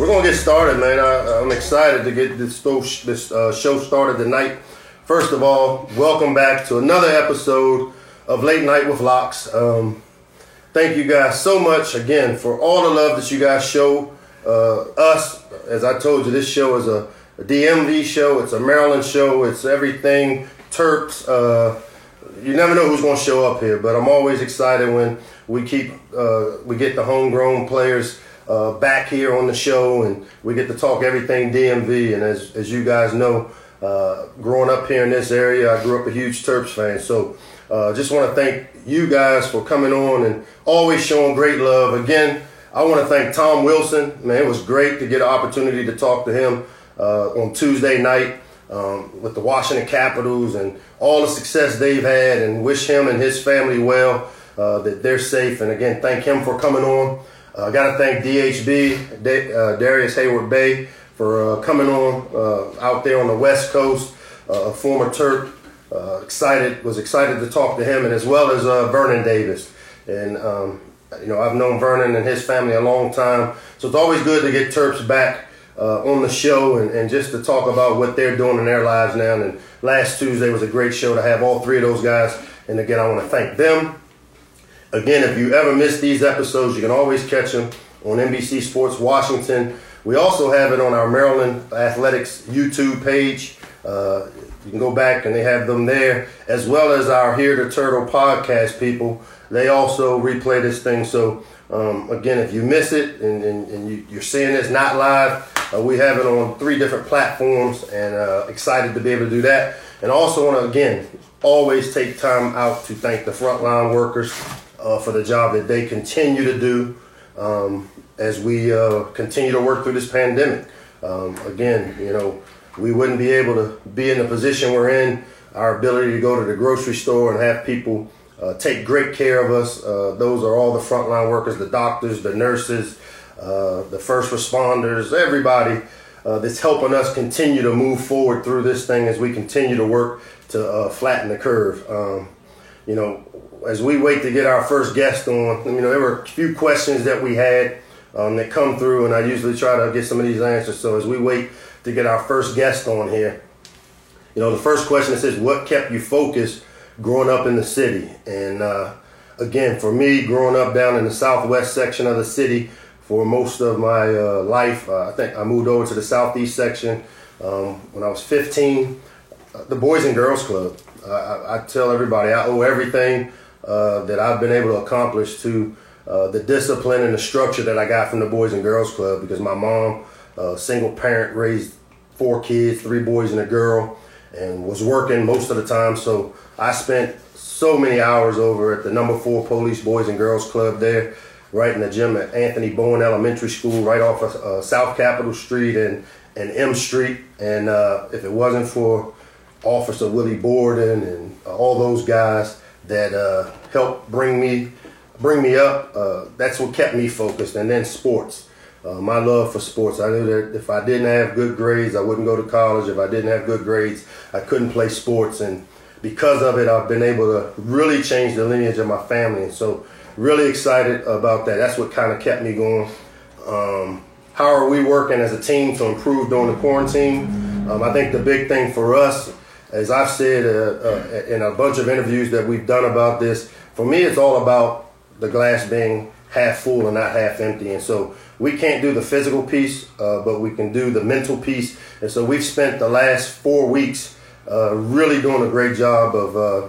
we're gonna get started, man. I, am excited to get this, this uh, show started tonight. First of all, welcome back to another episode of Late Night with Locks. Um, thank you guys so much again for all the love that you guys show uh, us. As I told you, this show is a, a, DMV show. It's a Maryland show. It's everything Terps. Uh, you never know who's going to show up here, but I'm always excited when we keep uh, we get the homegrown players uh, back here on the show, and we get to talk everything DMV. And as as you guys know, uh, growing up here in this area, I grew up a huge Terps fan. So uh, just want to thank you guys for coming on and always showing great love. Again, I want to thank Tom Wilson. Man, it was great to get an opportunity to talk to him uh, on Tuesday night um, with the Washington Capitals and all the success they've had, and wish him and his family well, uh, that they're safe. And again, thank him for coming on. Uh, I got to thank DHB, D- uh, Darrius Heyward-Bey, for uh, coming on uh, out there on the West Coast, a former Terp. excited, was excited to talk to him, and as well as Vernon Davis. And um, you know, I've known Vernon and his family a long time, so it's always good to get Terps back uh, on the show and, and just to talk about what they're doing in their lives now. And last Tuesday was a great show to have all three of those guys. And again, I want to thank them. Again, if you ever miss these episodes, you can always catch them on NBC Sports Washington. We also have it on our Maryland Athletics YouTube page. Uh, you can go back and they have them there, as well as our Here to Turtle podcast people. They also replay this thing. So, um, again, if you miss it and, and, and you, are seeing this not live, uh, we have it on three different platforms and uh, excited to be able to do that. And also want to, again, always take time out to thank the frontline workers uh, for the job that they continue to do um, as we uh, continue to work through this pandemic. Um, again, you know, we wouldn't be able to be in the position we're in, our ability to go to the grocery store and have people uh, take great care of us. Uh, those are all the frontline workers, the doctors, the nurses, uh, the first responders, everybody uh, that's helping us continue to move forward through this thing as we continue to work to flatten the curve. Um, you know, as we wait to get our first guest on, you know, there were a few questions that we had um, that come through, and I usually try to get some of these answers. So as we wait to get our first guest on here, you know, the first question says, "What kept you focused growing up in the city?" And uh, again, for me, growing up down in the southwest section of the city, for most of my uh, life. Uh, I think I moved over to the southeast section um, when I was 15. Uh, the Boys and Girls Club. I, I, tell everybody I owe everything uh, that I've been able to accomplish to uh, the discipline and the structure that I got from the Boys and Girls Club because my mom, single parent, raised four kids, three boys and a girl, and was working most of the time. So I spent so many hours over at the number four Police Boys and Girls Club there right in the gym at Anthony Bowen Elementary School, right off of uh, South Capitol Street and, and M Street. And uh, if it wasn't for Officer Willie Borden and uh, all those guys that uh, helped bring me bring me up, uh, that's what kept me focused. And then sports. Uh, my love for sports. I knew that if I didn't have good grades, I wouldn't go to college. If I didn't have good grades, I couldn't play sports. And because of it, I've been able to really change the lineage of my family. And so really excited about that. That's what kind of kept me going. Um, how are we working as a team to improve during the quarantine? Um, I think the big thing for us, as I've said uh, uh, in a bunch of interviews that we've done about this, for me, it's all about the glass being half full and not half empty. And so we can't do the physical piece, uh, but we can do the mental piece. And so we've spent the last four weeks uh, really doing a great job of uh,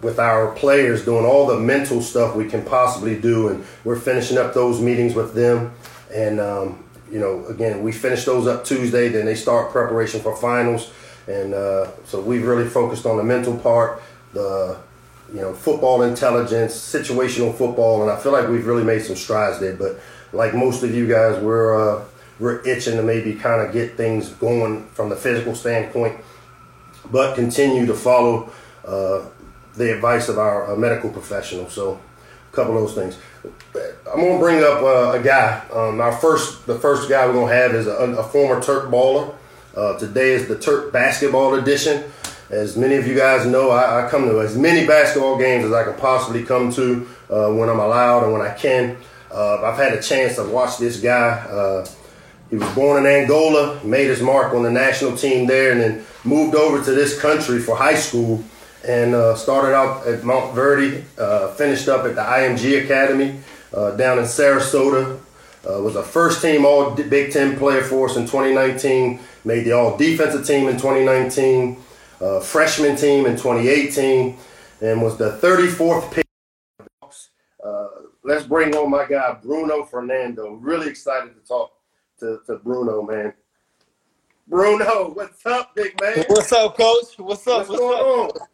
with our players doing all the mental stuff we can possibly do, and we're finishing up those meetings with them. And um, you know, again, we finish those up Tuesday. Then they start preparation for finals, and uh, so we've really focused on the mental part, the you know, football intelligence, situational football, and I feel like we've really made some strides there. But like most of you guys, we're uh, we're itching to maybe kind of get things going from the physical standpoint, but continue to follow. Uh, the advice of our uh, medical professional. So, a couple of those things. I'm gonna bring up uh, a guy. Um, our first, the first guy we're gonna have is a, a former Terp baller. Uh, today is the Terp basketball edition. As many of you guys know, I, I, come to as many basketball games as I can possibly come to uh, when I'm allowed and when I can. Uh, I've had a chance to watch this guy. Uh, he was born in Angola, made his mark on the national team there, and then moved over to this country for high school and uh, started out at Montverde, uh, finished up at the IMG Academy uh, down in Sarasota. Uh, was a first team All Big Ten player for us in 2019, made the All Defensive team in 2019, uh, freshman team in 2018, and was the 34th pick. Uh, let's bring on my guy, Bruno Fernando. Really excited to talk to, to Bruno, man. Bruno, what's up, big man? What's up, coach? What's up? What's, what's going up? on?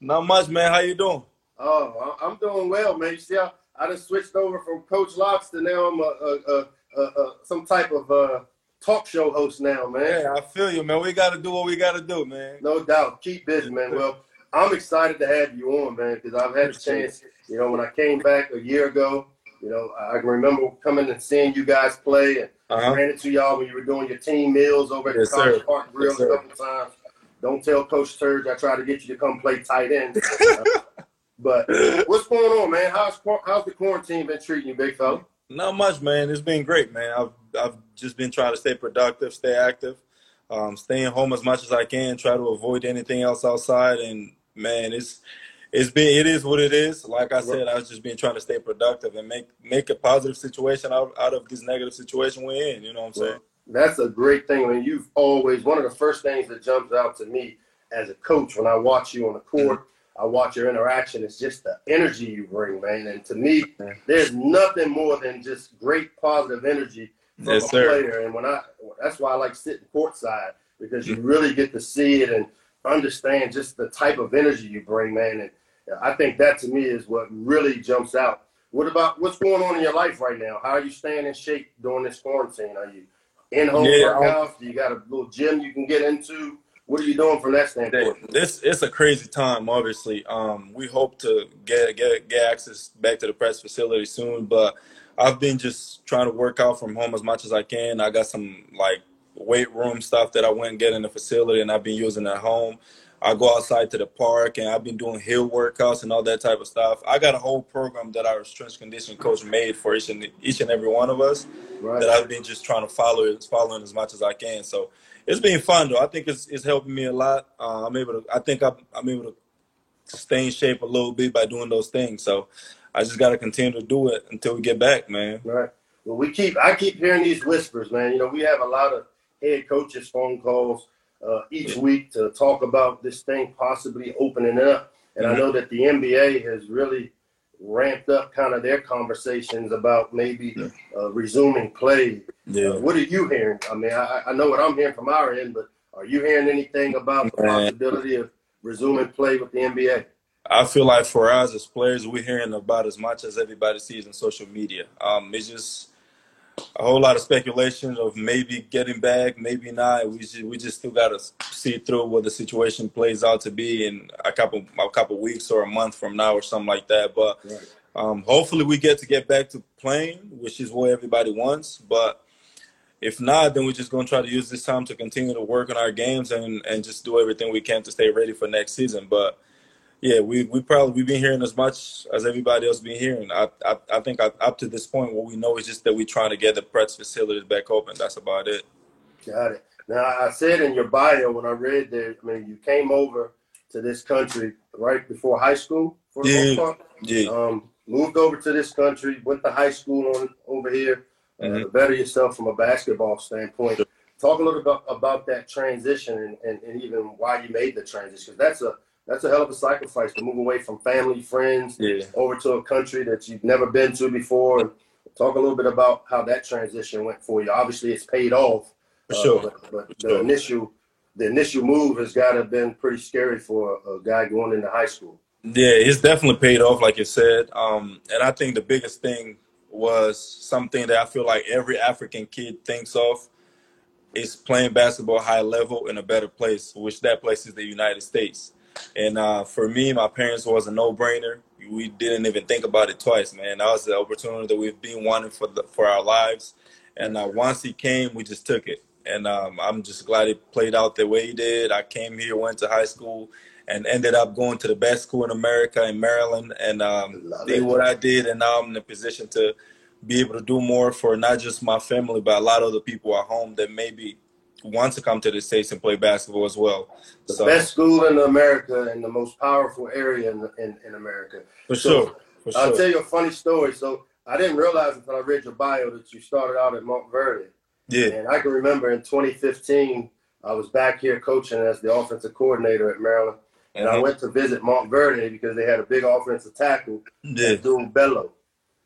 Not much, man. How you doing? Oh, I'm doing well, man. You see, I, I just switched over from Coach Locks to now I'm a, a, a, a some type of uh, talk show host now, man. Yeah, I feel you, man. We got to do what we got to do, man. No doubt. Keep busy, man. Well, I'm excited to have you on, man, because I've had the chance. You know, when I came back a year ago, you know, I can remember coming and seeing you guys play and uh-huh. ran into y'all when you were doing your team meals over at yes, the College Park Grill yes, a couple times. Don't tell Coach Turge I tried to get you to come play tight end. But what's going on, man? How's how's the quarantine been treating you, big fella? Not much, man. It's been great, man. I've I've just been trying to stay productive, stay active, um, staying home as much as I can, try to avoid anything else outside. And man, it's it's been it is what it is. Like I said, I've just been trying to stay productive and make make a positive situation out, out of this negative situation we're in. You know what I'm saying? That's a great thing. I mean, you've always one of the first things that jumps out to me as a coach when I watch you on the court. Mm-hmm. I watch your interaction. It's just the energy you bring, man. And to me, there's nothing more than just great positive energy from yes, a sir. player. And when I, that's why I like sitting courtside because you really get to see it and understand just the type of energy you bring, man. And I think that to me is what really jumps out. What about what's going on in your life right now? How are you staying in shape during this quarantine? Are you in home yeah, um, workouts? Do you got a little gym you can get into? What are you doing from that standpoint? This it's a crazy time. Obviously, um, we hope to get get get access back to the press facility soon. But I've been just trying to work out from home as much as I can. I got some like weight room stuff that I went and get in the facility, and I've been using at home. I go outside to the park and I've been doing hill workouts and all that type of stuff. I got a whole program that our strength conditioning coach made for each and each and every one of us right. that I've been just trying to follow following as much as I can. So it's been fun though. I think it's it's helping me a lot. Uh, I'm able to. I think I'm, I'm able to stay in shape a little bit by doing those things. So I just got to continue to do it until we get back, man. Right. Well, we keep. I keep hearing these whispers, man. You know, we have a lot of head coaches phone calls uh, each week to talk about this thing possibly opening up. And mm-hmm. I know that the NBA has really ramped up kind of their conversations about maybe uh, resuming play. Yeah. Uh, what are you hearing? I mean, I, I, know what I'm hearing from our end, but are you hearing anything about the possibility of resuming play with the NBA? I feel like for us as players, we're hearing about as much as everybody sees in social media. Um, it's just a whole lot of speculation of maybe getting back, maybe not. We just, we just still got to see through what the situation plays out to be in a couple a couple weeks or a month from now or something like that. But right. um, hopefully we get to get back to playing, which is what everybody wants. But if not, then we're just going to try to use this time to continue to work on our games and and just do everything we can to stay ready for next season. But yeah, we we probably we've been hearing as much as everybody else been hearing. I I, I think I, up to this point, what we know is just that we're trying to get the press facilities back open. That's about it. Got it. Now I said in your bio when I read that, I mean, you came over to this country right before high school for the yeah. most part. Yeah. Um, moved over to this country, went to high school on over here, uh, mm-hmm. to better yourself from a basketball standpoint. Talk a little bit about, about that transition and, and, and even why you made the transition. Because that's a that's a hell of a sacrifice to move away from family, friends, yeah. over to a country that you've never been to before. And talk a little bit about how that transition went for you. Obviously, it's paid off. For uh, sure. But, but the sure. initial the initial move has got to have been pretty scary for a, a, guy going into high school. Yeah, it's definitely paid off, like you said. Um, and I think the biggest thing was something that I feel like every African kid thinks of is playing basketball high level in a better place, which that place is the United States. And uh, for me, my parents was a no-brainer. We didn't even think about it twice, man. That was the opportunity that we've been wanting for the, for our lives. And uh, once he came, we just took it. And um, I'm just glad it played out the way it did. I came here, went to high school, and ended up going to the best school in America in Maryland, and um, did what I did. And now I'm in a position to be able to do more for not just my family, but a lot of other people at home that maybe want to come to the states and play basketball as well. The so, best school in America and the most powerful area in in, in America. For so, sure. For I'll tell you a funny story. So I didn't realize until I read your bio that you started out at Montverde. Yeah. And I can remember in 2015, I was back here coaching as the offensive coordinator at Maryland. And mm-hmm. I went to visit Montverde because they had a big offensive tackle, yeah. doing Bello.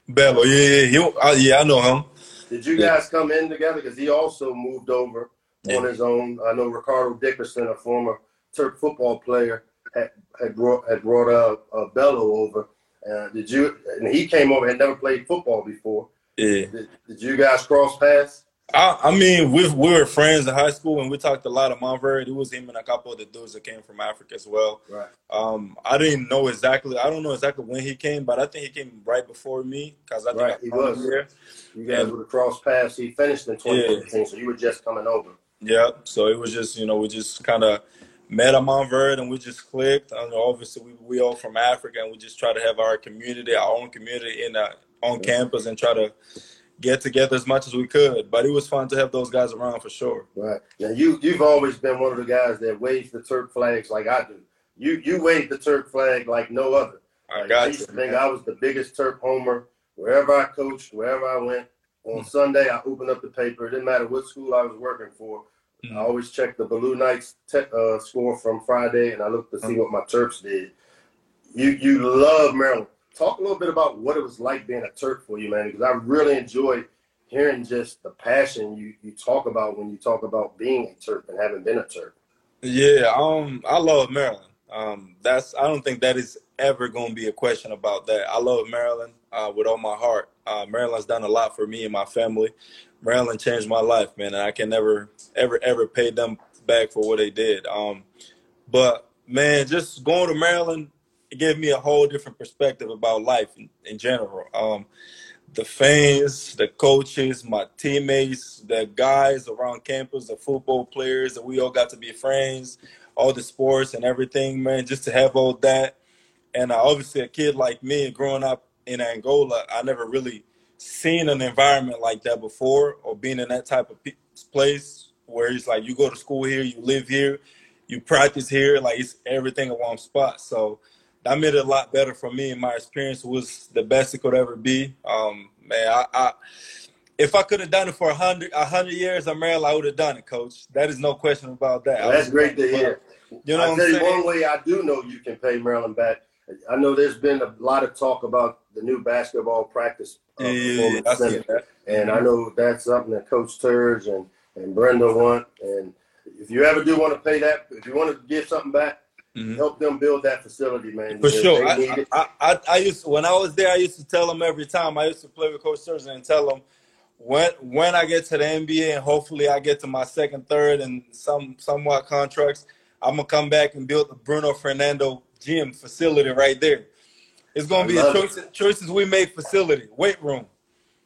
Bello, yeah, yeah, uh, yeah, I know him. Did you guys come in together? Because he also moved over yeah. on his own. I know Ricardo Dickerson, a former Terp football player, had, had brought had brought uh, uh, Bello over. Uh, did you? And he came over. Had never played football before. Yeah. Did, did you guys cross paths? I, I, mean, we we were friends in high school, and we talked a lot of Montverde. It was him and a couple of the dudes that came from Africa as well. Right. Um, I didn't know exactly. I don't know exactly when he came, but I think he came right before me because I think right, I he was here. You guys and, would have crossed paths. He finished in 2015, yeah. so you were just coming over. Yeah. So it was just you know we just kind of met at Montverde and we just clicked. I know obviously we we all from Africa, and we just try to have our community, our own community in uh, on campus, and try to get together as much as we could. But it was fun to have those guys around for sure. Right. Now you you've always been one of the guys that waves the Terp flags like I do. You you wave the Terp flag like no other. I got I used you. to think I was the biggest Terp homer wherever I coached, wherever I went. On mm Sunday, I opened up the paper. It didn't matter what school I was working for. Mm I always check the Ballou Knights te- uh, score from Friday, and I look to see mm what my Terps did. You you love Maryland talk a little bit about what it was like being a Terp for you, man, because I really enjoyed hearing just the passion you, you talk about when you talk about being a Terp and having been a Terp. Yeah, um, I love Maryland. Um, that's I don't think that is ever going to be a question about that. I love Maryland uh, with all my heart. Uh, Maryland's done a lot for me and my family. Maryland changed my life, man, and I can never, ever, ever pay them back for what they did. Um, but man, just going to Maryland it gave me a whole different perspective about life in, in general. Um, the fans, the coaches, my teammates, the guys around campus, the football players, and we all got to be friends, all the sports and everything, man, just to have all that. And uh, obviously, a kid like me growing up in Angola, I never really seen an environment like that before or being in that type of place where it's like you go to school here, you live here, you practice here, like it's everything in one spot. So that made it a lot better for me. And my experience was the best it could ever be. Um, man, I, I if I could have done it for a hundred a hundred years in Maryland, I would have done it, Coach. That is no question about that. Well, that's great to hear. You know, I tell you one way I do know you can pay Maryland back. I know there's been a lot of talk about the new basketball practice uh, yeah, and I know that's something that Coach Turge and and Brenda want. And if you ever do want to pay that, if you want to give something back, Mm-hmm. Help them build that facility, man. For sure. I, I, I, I, used to, when I was there, I used to tell them every time. I used to play with Coach Thurston and tell them when when I get to the NBA and hopefully I get to my second, third, and some somewhat contracts, I'm gonna come back and build the Bruno Fernando gym facility right there. It's gonna be a choice, choices we make facility, weight room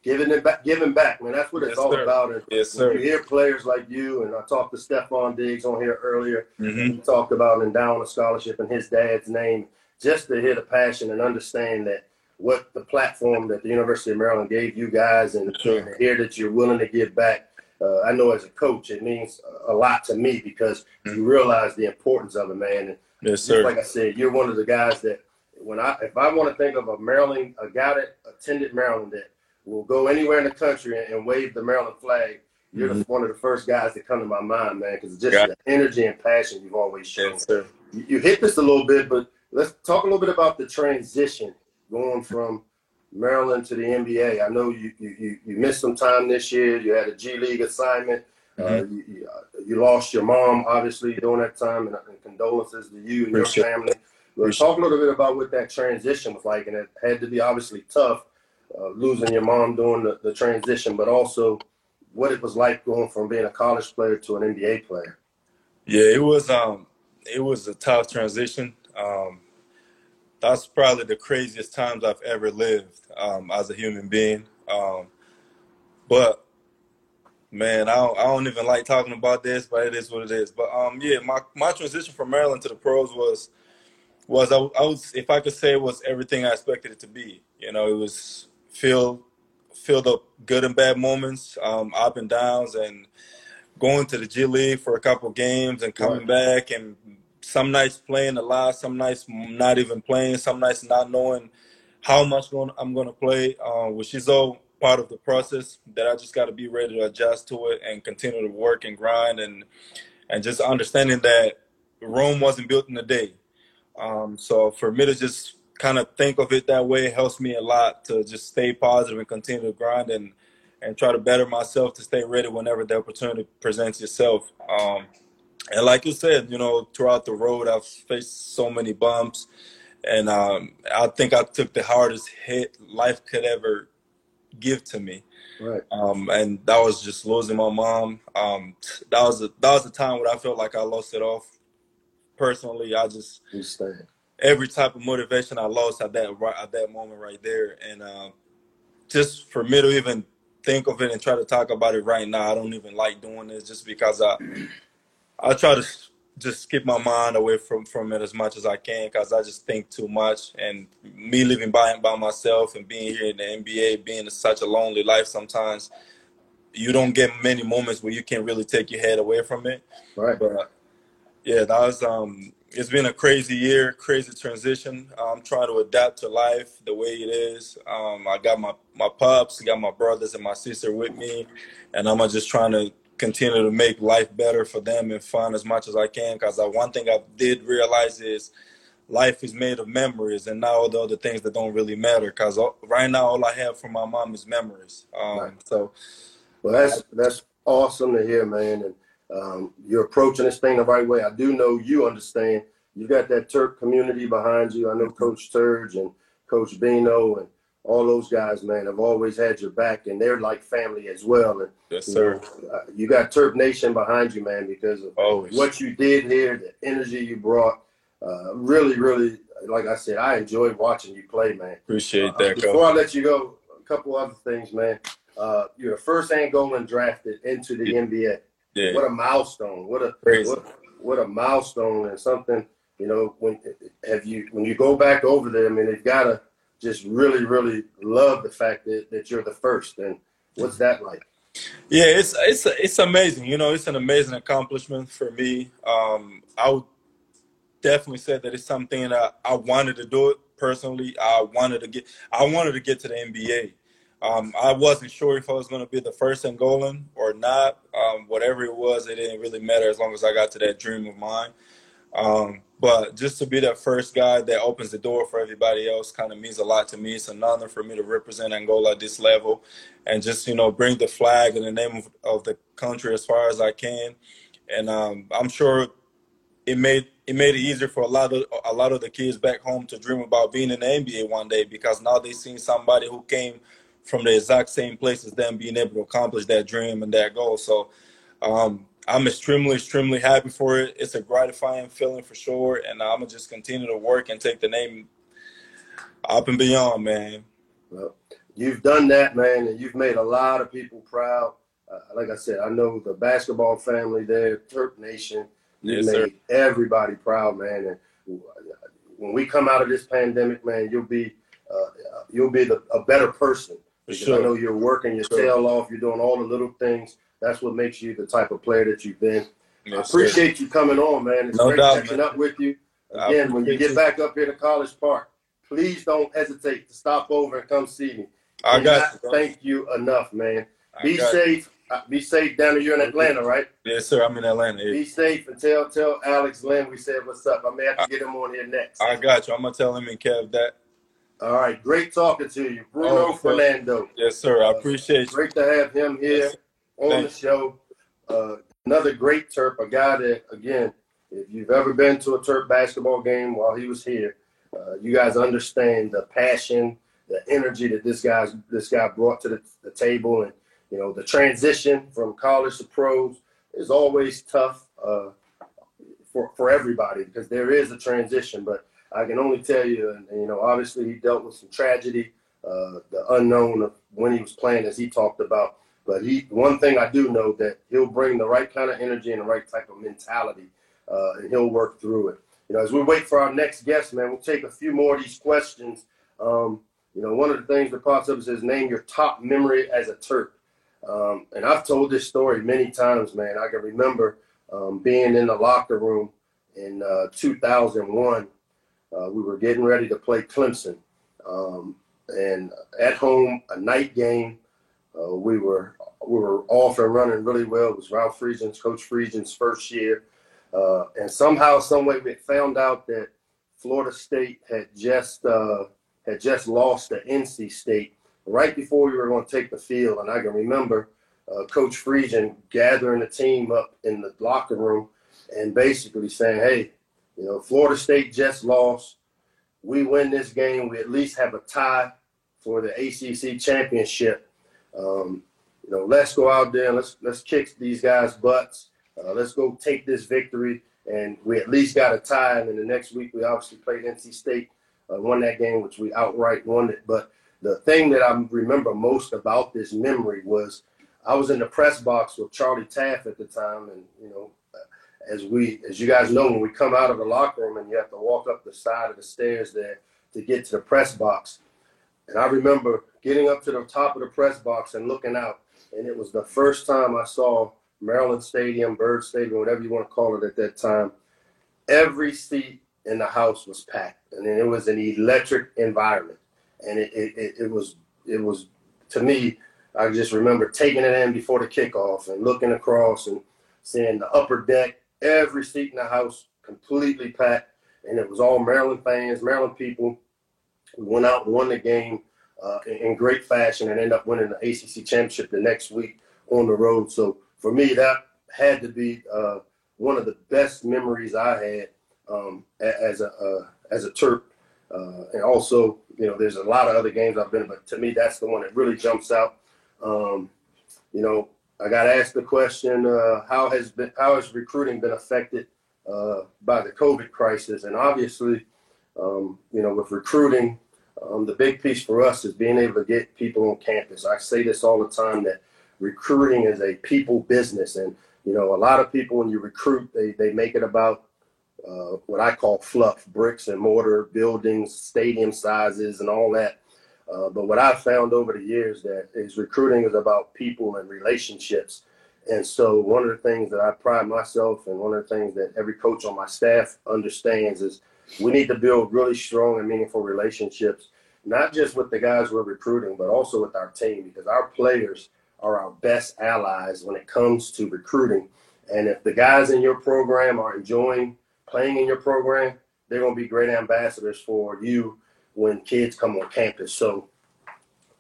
giving it back, giving back, man. That's what it's yes, all sir. about. And yes, sir. You hear players like you, and I talked to Stefon Diggs on here earlier. Mm-hmm. He talked about endowing a scholarship in his dad's name, just to hear the passion and understand that what the platform that the University of Maryland gave you guys, and, sure. and hear that you're willing to give back. Uh, I know as a coach, it means a lot to me because mm-hmm. you realize the importance of it, man. And yes, sir. Like I said, you're one of the guys that when I if I want to think of a Maryland, a guy that attended Maryland that will go anywhere in the country and, and wave the Maryland flag, you're mm-hmm. the, one of the first guys that come to my mind, man, because just the energy and passion you've always shown. Yes, you, you, hit this a little bit, but let's talk a little bit about the transition going from Maryland to the NBA. I know you you, you missed some time this year. You had a G League assignment. Uh, mm-hmm. Uh, you, you, lost your mom, obviously, during that time, and, and condolences to you and Appreciate your family. But talk a little bit about what that transition was like, and it had to be obviously tough uh, losing your mom during the, the transition, but also what it was like going from being a college player to an NBA player. Yeah, it was um it was a tough transition. Um, that's probably the craziest times I've ever lived um, as a human being. Um, but man, I don't, I don't even like talking about this, but it is what it is. But um, yeah, my my transition from Maryland to the pros was was I, I was if I could say it was everything I expected it to be. You know, it was feel filled up good and bad moments, um, up and downs, and going to the G League for a couple games and coming right. back, and some nights playing a lot, some nights not even playing, some nights not knowing how much going, I'm going to play, uh, which is all part of the process that I just got to be ready to adjust to it and continue to work and grind and and just understanding that Rome wasn't built in a day. Um, so for me to just kind of think of it that way helps me a lot to just stay positive and continue to grind and and try to better myself to stay ready whenever the opportunity presents itself. Um, and like you said, you know, throughout the road, I've faced so many bumps, and um, I think I took the hardest hit life could ever give to me. Right. Um, and that was just losing my mom. Um, that was a, that was the time when I felt like I lost it off. Personally, I just every type of motivation I lost at that right at that moment right there, and uh, just for me to even think of it and try to talk about it right now, I don't even like doing this just because I I try to just keep my mind away from from it as much as I can because I just think too much. And me living by by myself and being here in the NBA, being such a lonely life sometimes, you don't get many moments where you can really take your head away from it. Right. But yeah, that was um. It's been a crazy year, crazy transition. I'm trying to adapt to life the way it is. Um, I got my my pups, got my brothers and my sister with me, and I'm just trying to continue to make life better for them and fun as much as I can. Because one thing I did realize is life is made of memories and not all the other things that don't really matter. Because right now, all I have from my mom is memories. Um, right. So, well, that's that's awesome to hear, man. And um, you're approaching this thing the right way. I do know you understand. You got that Terp community behind you. I know Coach Turge and Coach Bino and all those guys, man, have always had your back, and they're like family as well. And yes, sir. You, know, uh, you got Terp Nation behind you, man, because of always. what you did here, the energy you brought. Uh, really, really, like I said, I enjoyed watching you play, man. Appreciate uh, that. Before I let you go, a couple other things, man. Uh, you're the first Angolan drafted into the yeah. NBA. Yeah. What a milestone! What a what, what a milestone and something. You know, when have you when you go back over there? I mean, they've got to just really, really love the fact that, that you're the first. And what's that like? Yeah, it's it's it's amazing. You know, it's an amazing accomplishment for me. Um, I would definitely say that it's something that I wanted to do it personally. I wanted to get I wanted to get to the NBA. Um, I wasn't sure if I was going to be the first Angolan or not. Um, whatever it was, it didn't really matter as long as I got to that dream of mine. Um, but just to be that first guy that opens the door for everybody else kind of means a lot to me. It's an honor for me to represent Angola at this level and just, you know, bring the flag in the name of, of the country as far as I can. And um, I'm sure it made it made it easier for a lot of a lot of the kids back home to dream about being in the NBA one day because now they seen somebody who came from the exact same place as them being able to accomplish that dream and that goal. So um, I'm extremely, extremely happy for it. It's a gratifying feeling for sure, and I'm gonna just continue to work and take the name up and beyond, man. Well, you've done that, man, and you've made a lot of people proud. Uh, like I said, I know the basketball family there, Terp Nation. You yes, made sir. everybody proud, man. And when we come out of this pandemic, man, you'll be uh, you'll be the, a better person because sure. I know you're working your sure. tail off. You're doing all the little things that's what makes you the type of player that you've been. I appreciate you coming on, man. It's no great doubt, catching man. up with you. Again, when you get you. back up here to College Park, please don't hesitate to stop over and come see me. I got you. Thank you enough, man. Be safe. Uh, be safe down there. You're in Atlanta, right? Yes, sir. I'm in Atlanta. Yeah. Be safe and tell tell Alex Len we said what's up. I may have to get him on here next. I got you. I'm gonna tell him and Kev that. All right, great talking to you, Bruno oh, Fernando. Yes, sir. I appreciate uh, you. Great to have him here yes, on the show. Uh, another great Terp, a guy that, again, if you've ever been to a Terp basketball game while he was here, uh, you guys understand the passion, the energy that this guy this guy brought to the, the, table, and you know the transition from college to pros is always tough uh, for for everybody because there is a transition. But I can only tell you, and, and you know, obviously he dealt with some tragedy, uh, the unknown of when he was playing, as he talked about. But he, one thing I do know that he'll bring the right kind of energy and the right type of mentality, uh, and he'll work through it. You know, as we wait for our next guest, man, we'll take a few more of these questions. Um, you know, one of the things that pops up says name your top memory as a Terp. Um, and I've told this story many times, man. I can remember um, being in the locker room in uh, 2001. Uh, we were getting ready to play Clemson. Um, and at home, a night game. Uh, we were we were off and running really well. It was Ralph Friedgen's, Coach Friedgen's first year. Uh, and somehow, someway, we found out that Florida State had just uh, had just lost to NC State right before we were going to take the field. And I can remember uh, Coach Friedgen gathering the team up in the locker room and basically saying, "Hey, you know, Florida State just lost. We win this game, we at least have a tie for the ACC championship. Um, you know, let's go out there and let's let's kick these guys' butts. Uh, let's go take this victory, and we at least got a tie. And then the next week, we obviously played NC State, uh, won that game, which we outright won it. But the thing that I remember most about this memory was I was in the press box with Charlie Taaffe at the time, and you know, as we, as you guys know, when we come out of the locker room and you have to walk up the side of the stairs there to get to the press box, and I remember getting up to the top of the press box and looking out, and it was the first time I saw Maryland Stadium, Byrd Stadium, whatever you want to call it at that time. Every seat in the house was packed, and it was an electric environment, and it it, it was it was to me. I just remember taking it in before the kickoff and looking across and seeing the upper deck, every seat in the house completely packed, and it was all Maryland fans, Maryland people. We went out won the game uh, in great fashion and ended up winning the ACC championship the next week on the road. So for me, that had to be uh, one of the best memories I had um, as a uh, as a Terp. Uh, and also, you know, there's a lot of other games I've been, but to me, that's the one that really jumps out. Um, you know, I got asked the question, uh, how has been how has recruiting been affected uh, by the COVID crisis? And obviously, um, you know, with recruiting, um, the big piece for us is being able to get people on campus. I say this all the time that recruiting is a people business, and you know, a lot of people when you recruit, they they make it about uh, what I call fluff, bricks and mortar, buildings, stadium sizes, and all that. Uh, but what I've found over the years that is recruiting is about people and relationships. And so one of the things that I pride myself and one of the things that every coach on my staff understands is we need to build really strong and meaningful relationships, not just with the guys we're recruiting, but also with our team because our players are our best allies when it comes to recruiting. And if the guys in your program are enjoying playing in your program, they're going to be great ambassadors for you when kids come on campus. So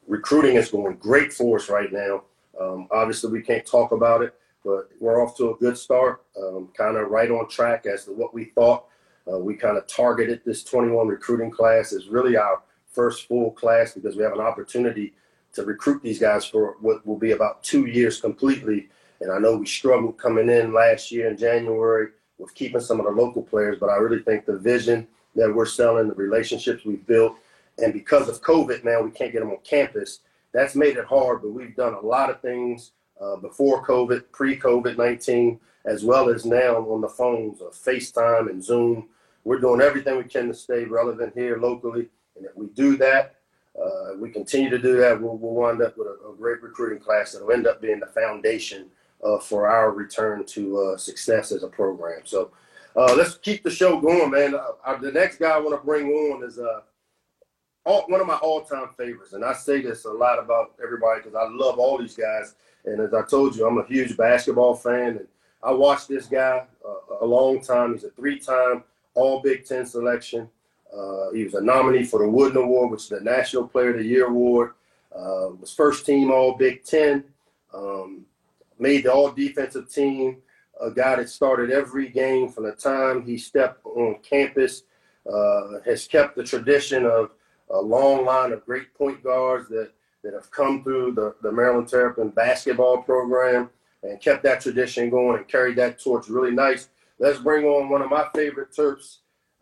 recruiting is going great for us right now. Um, obviously, we can't talk about it, but we're off to a good start, um, kind of right on track as to what we thought. Uh, we kind of targeted this 21 recruiting class as really our first full class because we have an opportunity to recruit these guys for what will be about two years completely. And I know we struggled coming in last year in January with keeping some of the local players, but I really think the vision that we're selling, the relationships we've built, and because of COVID, man, we can't get them on campus. That's made it hard, but we've done a lot of things uh, before COVID, pre COVID 19, as well as now on the phones of FaceTime and Zoom. We're doing everything we can to stay relevant here locally. And if we do that, uh, we continue to do that, we'll, we'll wind up with a, a, great recruiting class that will end up being the foundation uh, for our return to uh, success as a program. So uh, let's keep the show going, man. Uh, the next guy I want to bring on is all, one of my all-time favorites, and I say this a lot about everybody because I love all these guys. And as I told you, I'm a huge basketball fan, and I watched this guy uh, a long time. He's a three-time All Big Ten selection. Uh, he was a nominee for the Wooden Award, which is the National Player of the Year award. Uh, was first team All Big Ten. Um, made the All Defensive Team a guy that started every game from the time he stepped on campus, uh, has kept the tradition of a long line of great point guards that, that have come through the, the Maryland Terrapin basketball program and kept that tradition going and carried that torch really nice. Let's bring on one of my favorite Terps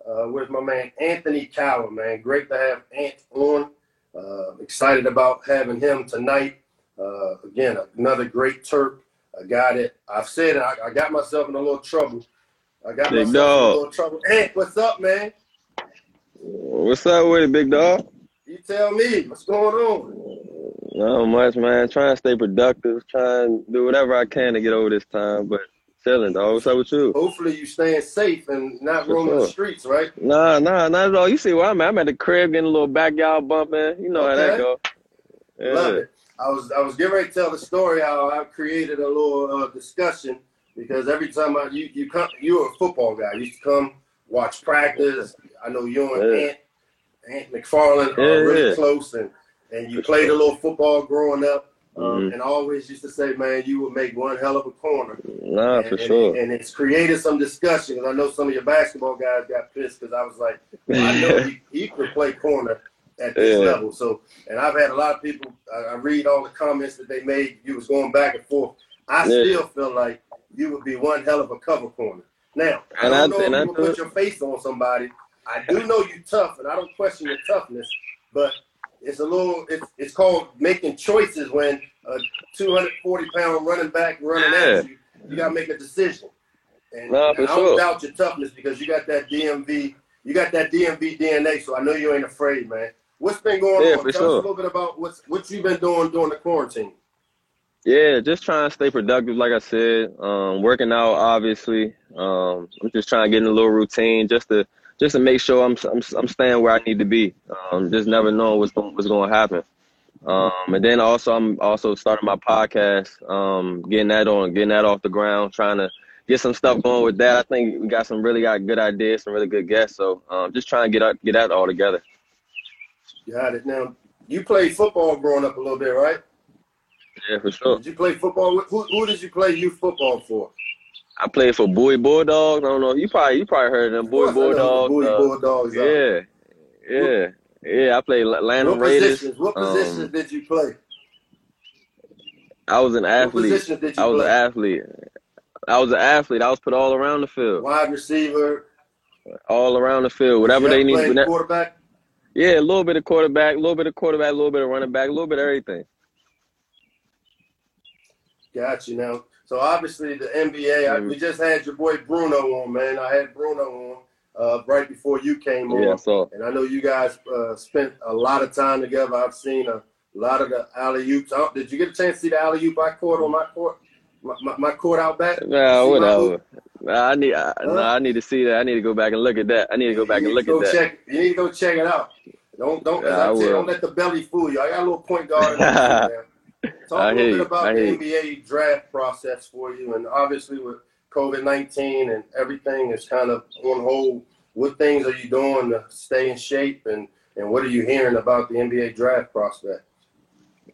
uh, with my man Anthony Cowan, man. Great to have Ant on. Uh, excited about having him tonight. Uh, again, another great Terp a guy that I've said I, I got myself in a little trouble. I got big myself dog. in a little trouble. Hey, what's up, man? What's up with it, big dog? You tell me what's going on. Not much, man. Trying to stay productive, trying to do whatever I can to get over this time, but chilling, dog. What's up with you? Hopefully you staying safe and not For roaming the streets, right? Nah, nah, not at all. You see where I'm at? I'm at the crib getting a little backyard bumping. You know how that Okay. go. Love it. I was I was getting ready to tell the story how I created a little uh, discussion because every time I you you come you're a football guy. You used to come watch practice. I know you and Yeah. Ant Ant McFarland Yeah, are really yeah. close and and you played sure. a little football growing up. Um, Mhm. and I always used to say, man, you would make one hell of a corner. Nah, and, for and- sure. and it's created some discussion. 'cause I know some of your basketball guys got pissed because I was like, I know he, he could play corner at this Yeah. level. So, and I've had a lot of people. I, I read all the comments that they made. You was going back and forth. I Yeah. still feel like you would be one hell of a cover corner. Now, I And don't I- know if you put your face on somebody. I do know you're tough, and I don't question your toughness, but it's a little. It's it's called making choices when a 240 pound running back running at you. You got to make a decision. And, Nah, for and I don't sure. doubt your toughness because you got that DMV. You got that DMV DNA, so I know you ain't afraid, man. What's been going Yeah, on? Tell us a little bit about what's what you've been doing during the quarantine. Yeah, just trying to stay productive, like I said. Um, working out, obviously. Um, I'm just trying to get in a little routine, just to just to make sure I'm I'm, I'm staying where I need to be. Um, just never knowing what's going, what's going to happen. Um, and then also I'm also starting my podcast, um, getting that on, getting that off the ground, trying to get some stuff going with that. I think we got some really got good ideas, some really good guests. So um, just trying to get out, get that all together. Got it. Now, you played football growing up a little bit, right? Yeah, for sure. Did you play football? with- Who, who did you play youth football for? I played for Bowie Bulldogs. I don't know. You probably you probably heard of them Bowie Of course I know who Bulldogs. uh, Bulldogs. Yeah, yeah, yeah. I played Atlanta What Raiders. positions? What positions Um, did you play? I was an What athlete. did you I was an athlete. I was an athlete. I was put all around the field, Wide receiver. all around the field. Whatever they need. play whenever- quarterback. Yeah, a little bit of quarterback, a little bit of quarterback, a little bit of running back, a little bit of everything. Got you now. So obviously the NBA. I, we just had your boy Bruno on, man. I had Bruno on uh, right before you came on. Yeah, so And I know you guys uh, spent a lot of time together. I've seen a lot of the alley oops. Did you get a chance to see the alley oop I caught on my court? My, my, my court out back? nah, whatever. Nah, I need, I, nah, I need to see that. I need to go back and look at that. I need to go back and look at that. check. You need to go check it out. Don't don't. Yeah, I I tell don't let the belly fool you. I got a little point guard. In there, man. Talk a little bit about the. NBA draft process for you, and obviously with COVID nineteen and everything is kind of on hold. What things are you doing to stay in shape, and and what are you hearing about the NBA draft prospect?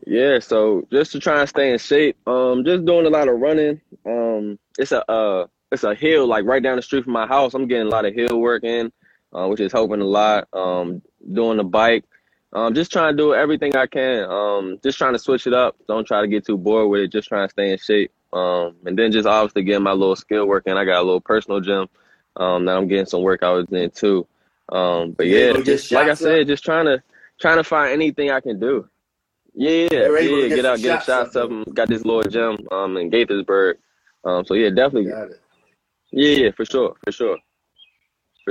Yeah, so just to try and stay in shape, um, just doing a lot of running. Um, it's a uh, it's a hill like right down the street from my house. I'm getting a lot of hill work in, uh, which is helping a lot. Um, doing the bike, um, just trying to do everything I can. Um, just trying to switch it up. Don't try to get too bored with it. Just trying to stay in shape. Um, and then just obviously getting my little skill work in. I got a little personal gym, um, that I'm getting some workouts in too. Um, but yeah, able to get just like I said, up? just trying to trying to find anything I can do. Yeah, You're yeah, get get out, get shots up, up. Got this little gym um in Gaithersburg. Um, so yeah, definitely, Got it. yeah, yeah, for sure, for sure,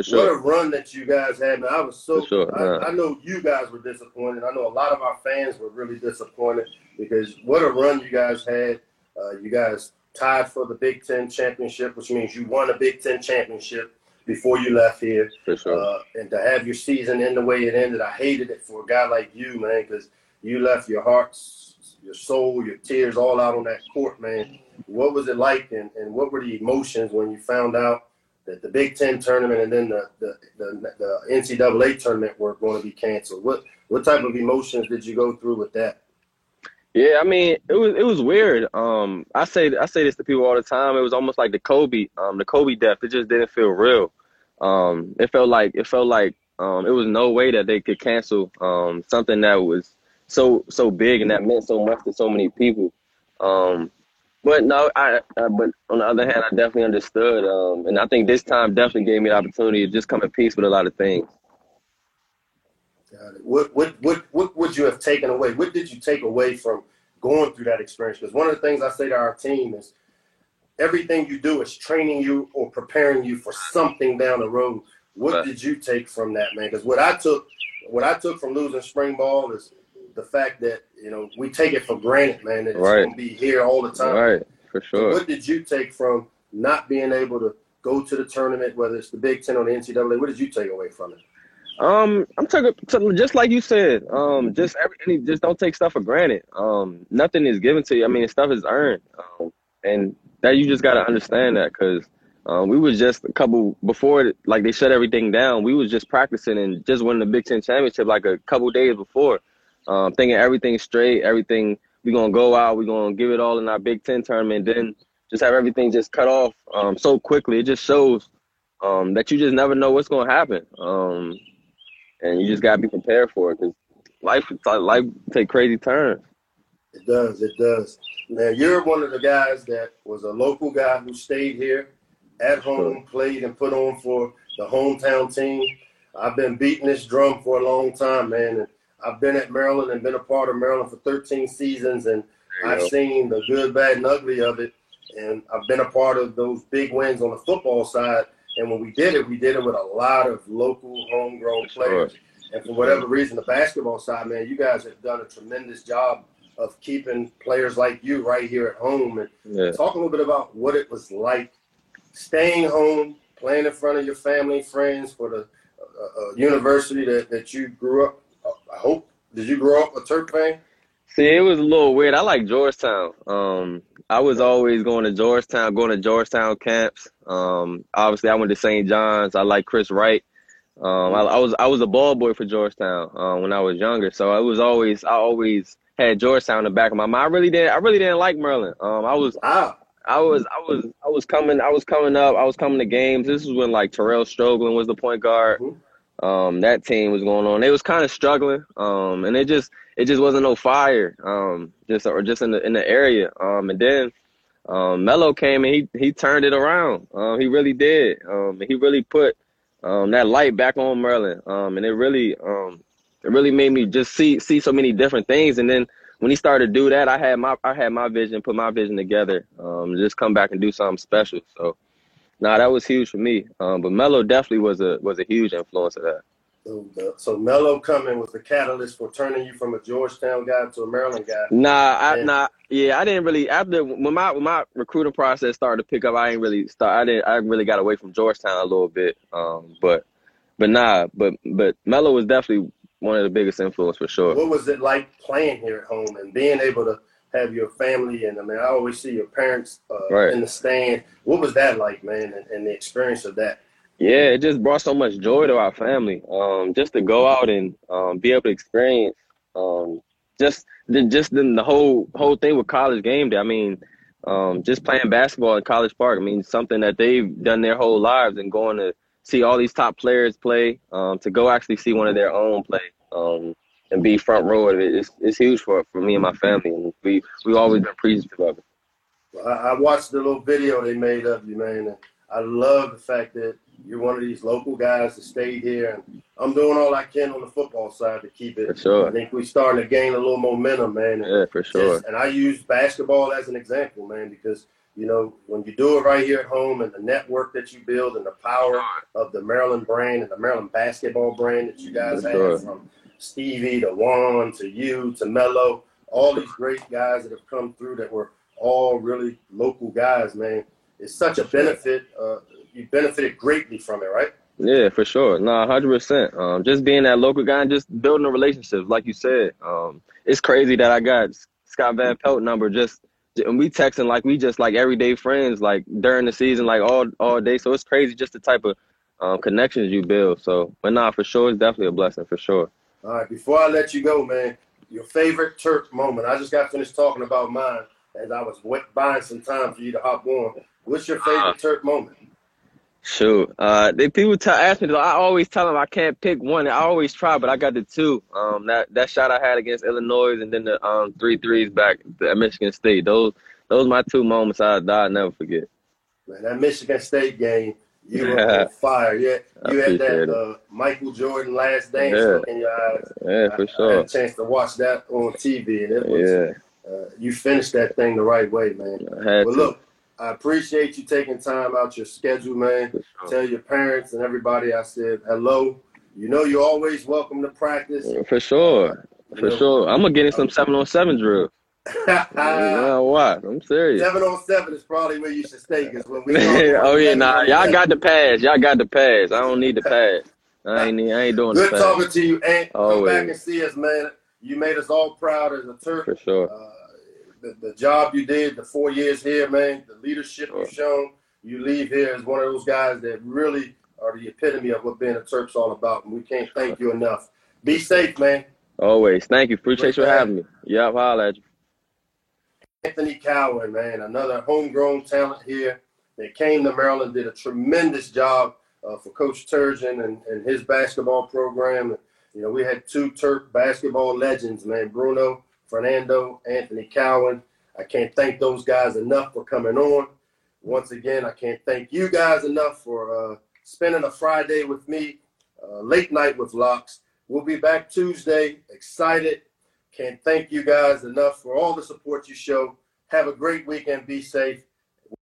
for What a run that you guys had, man. I was so sure. Uh, I, I know you guys were disappointed. I know a lot of our fans were really disappointed because what a run you guys had. Uh, you guys tied for the Big Ten championship, which means you won a Big Ten championship before you left here. for sure. Uh, and to have your season end the way it ended, I hated it for a guy like you, man, because you left your heart, your soul, your tears all out on that court, man. What was it like, and, and what were the emotions when you found out that the Big Ten tournament and then the, the, the, the NCAA tournament were going to be canceled? What what type of emotions did you go through with that? Yeah, I mean, it was it was weird. Um, I say I say this to people all the time. It was almost like the Kobe, um, the Kobe death. It just didn't feel real. Um, it felt like it felt like um, it was no way that they could cancel um, something that was so so big and that meant so much to so many people. Um, but no, I, I but on the other hand, I definitely understood, um, and I think this time definitely gave me the opportunity to just come in peace with a lot of things. Got it. What what what what would you have taken away? What did you take away from going through that experience? Because one of the things I say to our team is everything you do is training you or preparing you for something down the road. What Right. did you take from that, man? Because what I took what I took from losing spring ball is the fact that you know we take it for granted, man. That it's Right. going to be here all the time. Right, for sure. what did you take from not being able to go to the tournament, whether it's the Big Ten or the NCAA? What did you take away from it? Um, I'm taking just like you said. Um, just every just don't take stuff for granted. Um, nothing is given to you. I mean, stuff is earned. Um, and that you just gotta understand that because um, we was just a couple before like they shut everything down. We was just practicing and just winning the Big Ten championship like a couple days before. Um, thinking everything's straight, everything we're gonna go out, we're gonna give it all in our Big Ten tournament. Then just have everything just cut off um, so quickly. It just shows um, that you just never know what's gonna happen. Um, and you just gotta be prepared for it because life life take crazy turns. It does. It does. Now you're one of the guys that was a local guy who stayed here at home, played and put on for the hometown team. I've been beating this drum for a long time, man. And I've been at Maryland and been a part of Maryland for 13 seasons, and I've go. seen the good, bad, and ugly of it. And I've been a part of those big wins on the football side. And when we did it, we did it with a lot of local, homegrown Sure. players. And for whatever reason, the basketball side, man, you guys have done a tremendous job of keeping players like you right here at home. And Yeah. talk a little bit about what it was like staying home, playing in front of your family, friends for the uh, uh, university that, that you grew up. Uh, I hope. Did you grow up a Terp fan? See, it was a little weird. I like Georgetown. Um, I was always going to Georgetown, going to Georgetown camps. Um, obviously, I went to St. John's. I like Chris Wright. Um, I, I was I was a ball boy for Georgetown um, when I was younger, so I was always I always had Georgetown in the back of my mind. I really didn't I really didn't like Maryland. Um, I was Wow. I was I was I was coming I was coming up. I was coming to games. This was when like Terrell Stoglin was the point guard. Um, that team was going on. They was kind of struggling. Um, and it just it just wasn't no fire. Um, just or just in the in the area. Um, and then um, Melo came and he he turned it around. Um, he really did. Um, he really put um that light back on Merlin. Um, and it really um it really made me just see see so many different things. And then when he started to do that, I had my I had my vision, put my vision together, um, just come back and do something special. So, nah, that was huge for me. Um, but Melo definitely was a was a huge influence of that. So, so Melo coming was the catalyst for turning you from a Georgetown guy to a Maryland guy. Nah, I Yeah. nah, yeah, I didn't really after when my when my recruiting process started to pick up, I ain't really start. I didn't. I really got away from Georgetown a little bit. Um, but but nah, but but Melo was definitely one of the biggest influence for sure. What was it like playing here at home and being able to have your family and I mean I always see your parents uh, Right. in the stand. What was that like, man, and, and the experience of that? Yeah, it just brought so much joy to our family. Um, just to go out and um, be able to experience um, just the just the, the whole whole thing with college game day. I mean, um, just playing basketball in College Park. I mean, something that they've done their whole lives and going to see all these top players play. Um, to go actually see one of their own play. And be front row of it. It's, it's huge for for me and my family, and we we always been appreciative of it. I, I watched the little video they made of you, man, and I love the fact that you're one of these local guys that stayed here, and I'm doing all I can on the football side to keep it. For sure. I think we're starting to gain a little momentum, man. and Yeah, for sure. Just- and I use basketball as an example, man, because you know when you do it right here at home and the network that you build and the power of the Maryland brand and the Maryland basketball brand that you guys For have, sure. from Stevie to Juan to you to Melo, all these great guys that have come through that were all really local guys, man. It's such a benefit. Uh, you benefited greatly from it, right? Yeah, for sure. No, hundred percent. Um, just being that local guy and just building a relationship, like you said. Um, it's crazy that I got Scott Van Pelt number just, and we texting like we just like everyday friends, like during the season, like all all day. So it's crazy just the type of um, connections you build. So, but nah, for sure, it's definitely a blessing for sure. All right, before I let you go, man, your favorite Terp moment. I just got finished talking about mine as I was buying some time for you to hop on. What's your favorite Uh, Terp moment? Shoot, uh, they people tell ask me. I always tell them I can't pick one. I always try, but I got the two. Um, that that shot I had against Illinois, and then the um three threes back at Michigan State. Those those my two moments I I never forget. Man, that Michigan State game, you were Yeah. on fire. Yeah, I you had that uh, Michael Jordan last dance Yeah. look in your eyes. Yeah, for I, I sure. had a chance to watch that on TV, and it was Yeah, uh, you finished that thing the right way, man. I had Well, to. look, I appreciate you taking time out your schedule, man. Sure. Tell your parents and everybody I said hello. You know you're always welcome to practice. For sure. For sure. I'm gonna get in some seven on seven drill. Yeah, what? I'm serious. Seven on seven is probably where you should stay because when we Oh yeah, nah, y'all got the pass. Y'all got the pass. I don't need the pass. I ain't I ain't doing Good the pass. talking to you, Ant. Come back and see us, man. You made us all proud as a Terp. For sure. Uh, the, the job you did, the four years here, man, the leadership Sure. you've shown, you leave here as one of those guys that really are the epitome of what being a Terp's all about. And we can't thank you enough. Be safe, man. Always. Thank you. Appreciate Great you having me. Yep, holla at you. Anthony Cowan, man, another homegrown talent here. that came to Maryland, did a tremendous job uh, for Coach Turgeon and, and his basketball program. You know, we had two Terp basketball legends, man, Bruno Fernando, Anthony Cowan. I can't thank those guys enough for coming on. Once again, I can't thank you guys enough for uh, spending a Friday with me, uh, late night with Locks. We'll be back Tuesday. Excited. Can't thank you guys enough for all the support you show. Have a great weekend. Be safe.